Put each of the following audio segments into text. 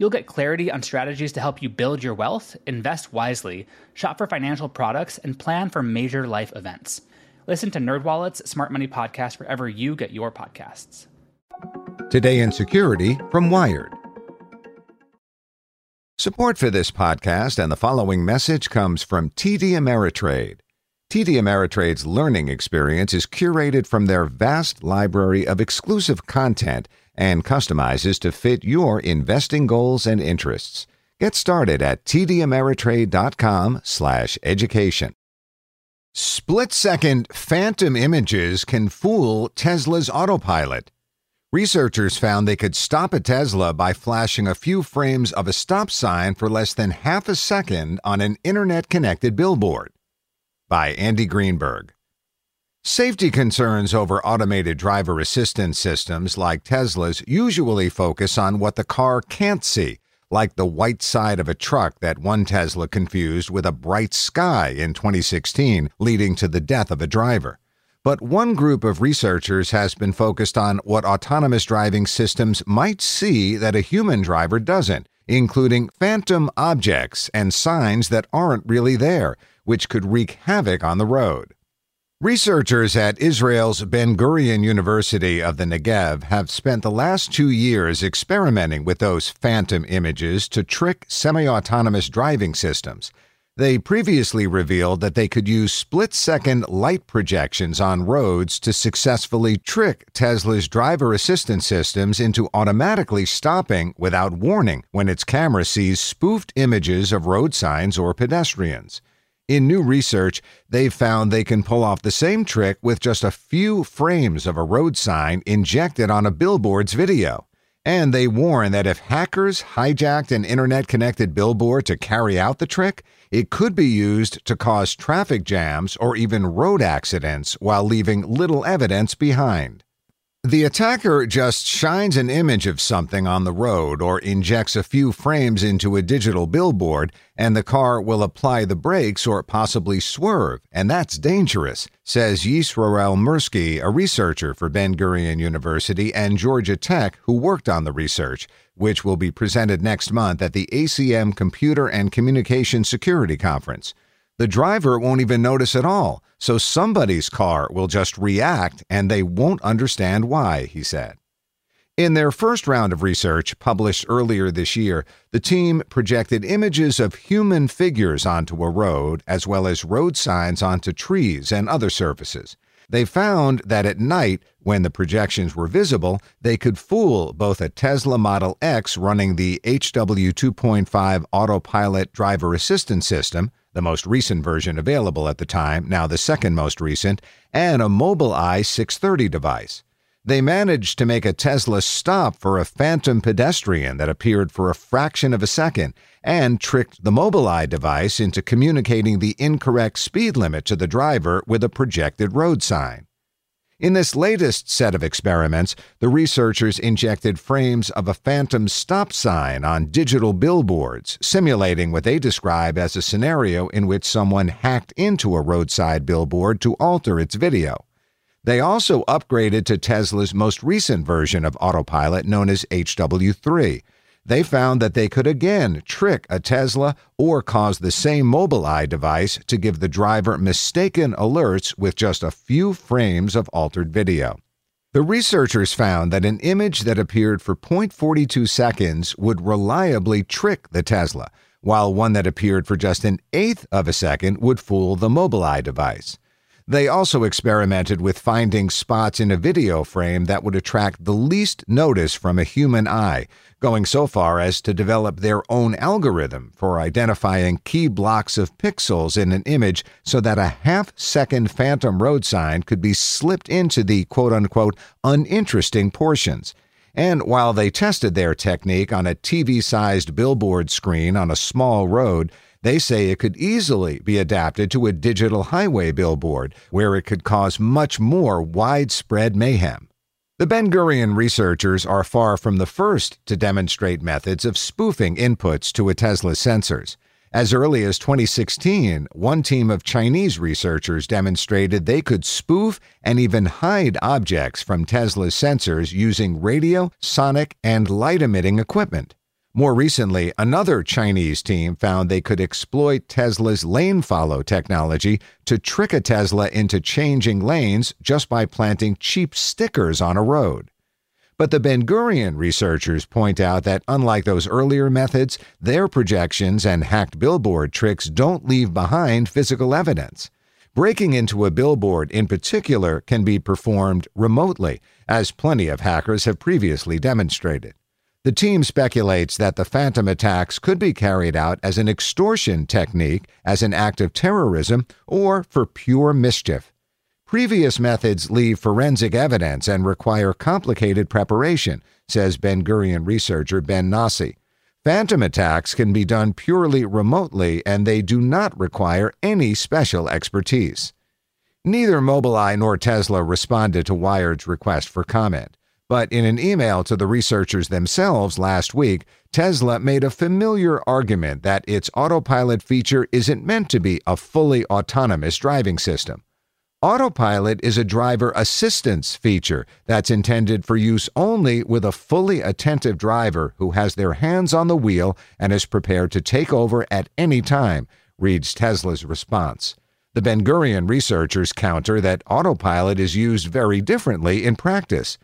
You'll get clarity on strategies to help you build your wealth, invest wisely, shop for financial products, and plan for major life events. Listen to NerdWallet's Smart Money Podcast wherever you get your podcasts. Today in Security from Wired. Support for this podcast and the following message comes from TD Ameritrade. TD Ameritrade's learning experience is curated from their vast library of exclusive content and customizes to fit your investing goals and interests. Get started at tdameritrade.com/education. Split-second phantom images can fool Tesla's autopilot. Researchers found they could stop a Tesla by flashing a few frames of a stop sign for less than half a second on an internet-connected billboard. By Andy Greenberg. Safety concerns over automated driver assistance systems like Tesla's usually focus on what the car can't see, like the white side of a truck that one Tesla confused with a bright sky in 2016, leading to the death of a driver. But one group of researchers has been focused on what autonomous driving systems might see that a human driver doesn't, including phantom objects and signs that aren't really there, which could wreak havoc on the road. Researchers at Israel's Ben Gurion University of the Negev have spent the last two years experimenting with those phantom images to trick semi autonomous driving systems. They previously revealed that they could use split second light projections on roads to successfully trick Tesla's driver assistance systems into automatically stopping without warning when its camera sees spoofed images of road signs or pedestrians. In new research, they've found they can pull off the same trick with just a few frames of a road sign injected on a billboard's video. And they warn that if hackers hijacked an internet connected billboard to carry out the trick, it could be used to cause traffic jams or even road accidents while leaving little evidence behind. The attacker just shines an image of something on the road or injects a few frames into a digital billboard, and the car will apply the brakes or possibly swerve, and that's dangerous, says Yisrael Mirsky, a researcher for Ben Gurion University and Georgia Tech who worked on the research, which will be presented next month at the ACM Computer and Communication Security Conference. The driver won't even notice at all, so somebody's car will just react and they won't understand why, he said. In their first round of research, published earlier this year, the team projected images of human figures onto a road, as well as road signs onto trees and other surfaces. They found that at night, when the projections were visible, they could fool both a Tesla Model X running the HW 2.5 autopilot driver assistance system the most recent version available at the time, now the second most recent, and a Mobileye 630 device. They managed to make a Tesla stop for a phantom pedestrian that appeared for a fraction of a second and tricked the Mobileye device into communicating the incorrect speed limit to the driver with a projected road sign. In this latest set of experiments, the researchers injected frames of a phantom stop sign on digital billboards, simulating what they describe as a scenario in which someone hacked into a roadside billboard to alter its video. They also upgraded to Tesla's most recent version of Autopilot, known as HW3 they found that they could again trick a Tesla or cause the same Mobileye device to give the driver mistaken alerts with just a few frames of altered video. The researchers found that an image that appeared for 0.42 seconds would reliably trick the Tesla, while one that appeared for just an eighth of a second would fool the Mobileye device. They also experimented with finding spots in a video frame that would attract the least notice from a human eye, going so far as to develop their own algorithm for identifying key blocks of pixels in an image so that a half second phantom road sign could be slipped into the quote unquote uninteresting portions. And while they tested their technique on a TV sized billboard screen on a small road, they say it could easily be adapted to a digital highway billboard, where it could cause much more widespread mayhem. The Ben Gurion researchers are far from the first to demonstrate methods of spoofing inputs to a Tesla's sensors. As early as 2016, one team of Chinese researchers demonstrated they could spoof and even hide objects from Tesla's sensors using radio, sonic, and light emitting equipment. More recently, another Chinese team found they could exploit Tesla's lane follow technology to trick a Tesla into changing lanes just by planting cheap stickers on a road. But the Ben Gurion researchers point out that unlike those earlier methods, their projections and hacked billboard tricks don't leave behind physical evidence. Breaking into a billboard in particular can be performed remotely, as plenty of hackers have previously demonstrated. The team speculates that the phantom attacks could be carried out as an extortion technique, as an act of terrorism, or for pure mischief. Previous methods leave forensic evidence and require complicated preparation, says Ben Gurion researcher Ben Nassi. Phantom attacks can be done purely remotely and they do not require any special expertise. Neither Mobileye nor Tesla responded to Wired's request for comment. But in an email to the researchers themselves last week, Tesla made a familiar argument that its autopilot feature isn't meant to be a fully autonomous driving system. Autopilot is a driver assistance feature that's intended for use only with a fully attentive driver who has their hands on the wheel and is prepared to take over at any time, reads Tesla's response. The Ben Gurion researchers counter that autopilot is used very differently in practice.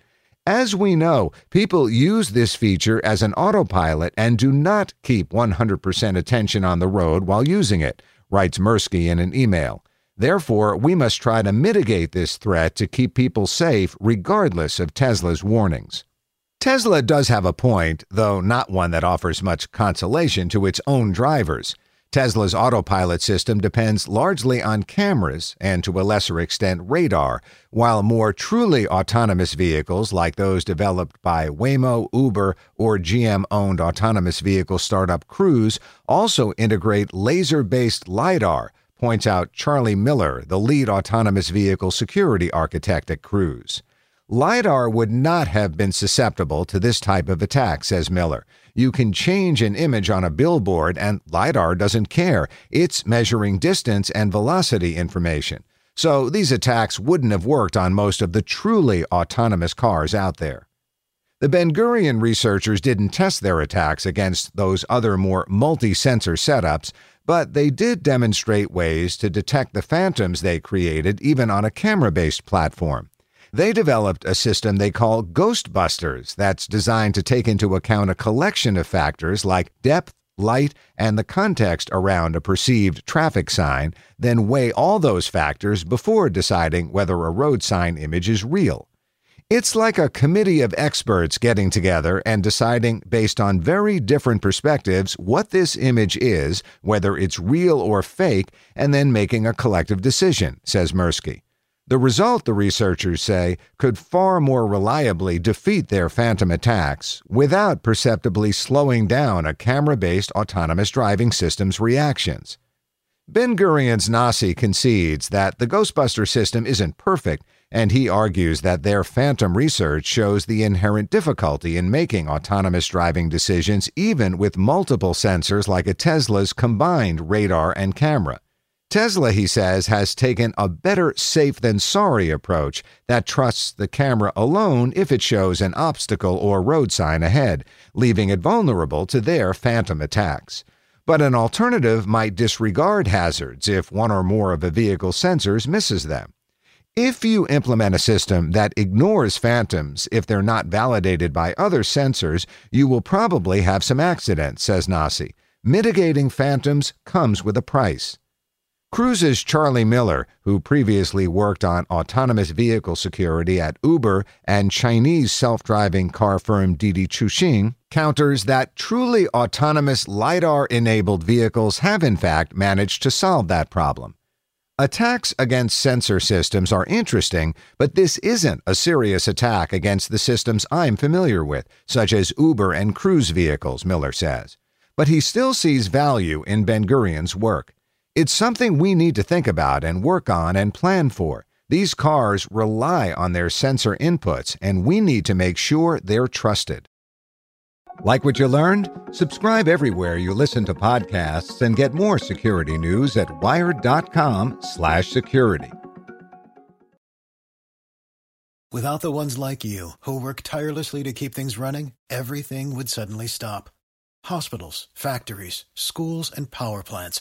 As we know, people use this feature as an autopilot and do not keep 100% attention on the road while using it, writes Mirsky in an email. Therefore, we must try to mitigate this threat to keep people safe regardless of Tesla's warnings. Tesla does have a point, though not one that offers much consolation to its own drivers. Tesla's autopilot system depends largely on cameras and to a lesser extent radar, while more truly autonomous vehicles like those developed by Waymo, Uber, or GM owned autonomous vehicle startup Cruise also integrate laser based LiDAR, points out Charlie Miller, the lead autonomous vehicle security architect at Cruise. LiDAR would not have been susceptible to this type of attack, says Miller. You can change an image on a billboard, and LiDAR doesn't care. It's measuring distance and velocity information. So these attacks wouldn't have worked on most of the truly autonomous cars out there. The Ben Gurion researchers didn't test their attacks against those other more multi sensor setups, but they did demonstrate ways to detect the phantoms they created even on a camera based platform. They developed a system they call Ghostbusters that's designed to take into account a collection of factors like depth, light, and the context around a perceived traffic sign, then weigh all those factors before deciding whether a road sign image is real. It's like a committee of experts getting together and deciding, based on very different perspectives, what this image is, whether it's real or fake, and then making a collective decision, says Mirsky. The result, the researchers say, could far more reliably defeat their phantom attacks without perceptibly slowing down a camera based autonomous driving system's reactions. Ben Gurion's Nassi concedes that the Ghostbuster system isn't perfect, and he argues that their phantom research shows the inherent difficulty in making autonomous driving decisions even with multiple sensors like a Tesla's combined radar and camera. Tesla, he says, has taken a better safe than sorry approach that trusts the camera alone if it shows an obstacle or road sign ahead, leaving it vulnerable to their phantom attacks. But an alternative might disregard hazards if one or more of a vehicle's sensors misses them. If you implement a system that ignores phantoms if they're not validated by other sensors, you will probably have some accidents, says Nassi. mitigating phantoms comes with a price. Cruise's Charlie Miller, who previously worked on autonomous vehicle security at Uber and Chinese self driving car firm Didi Chuxing, counters that truly autonomous LiDAR enabled vehicles have in fact managed to solve that problem. Attacks against sensor systems are interesting, but this isn't a serious attack against the systems I'm familiar with, such as Uber and Cruise vehicles, Miller says. But he still sees value in Ben Gurion's work. It's something we need to think about and work on and plan for. These cars rely on their sensor inputs, and we need to make sure they're trusted. Like what you learned? Subscribe everywhere you listen to podcasts and get more security news at wired.com/security. Without the ones like you who work tirelessly to keep things running, everything would suddenly stop. Hospitals, factories, schools, and power plants,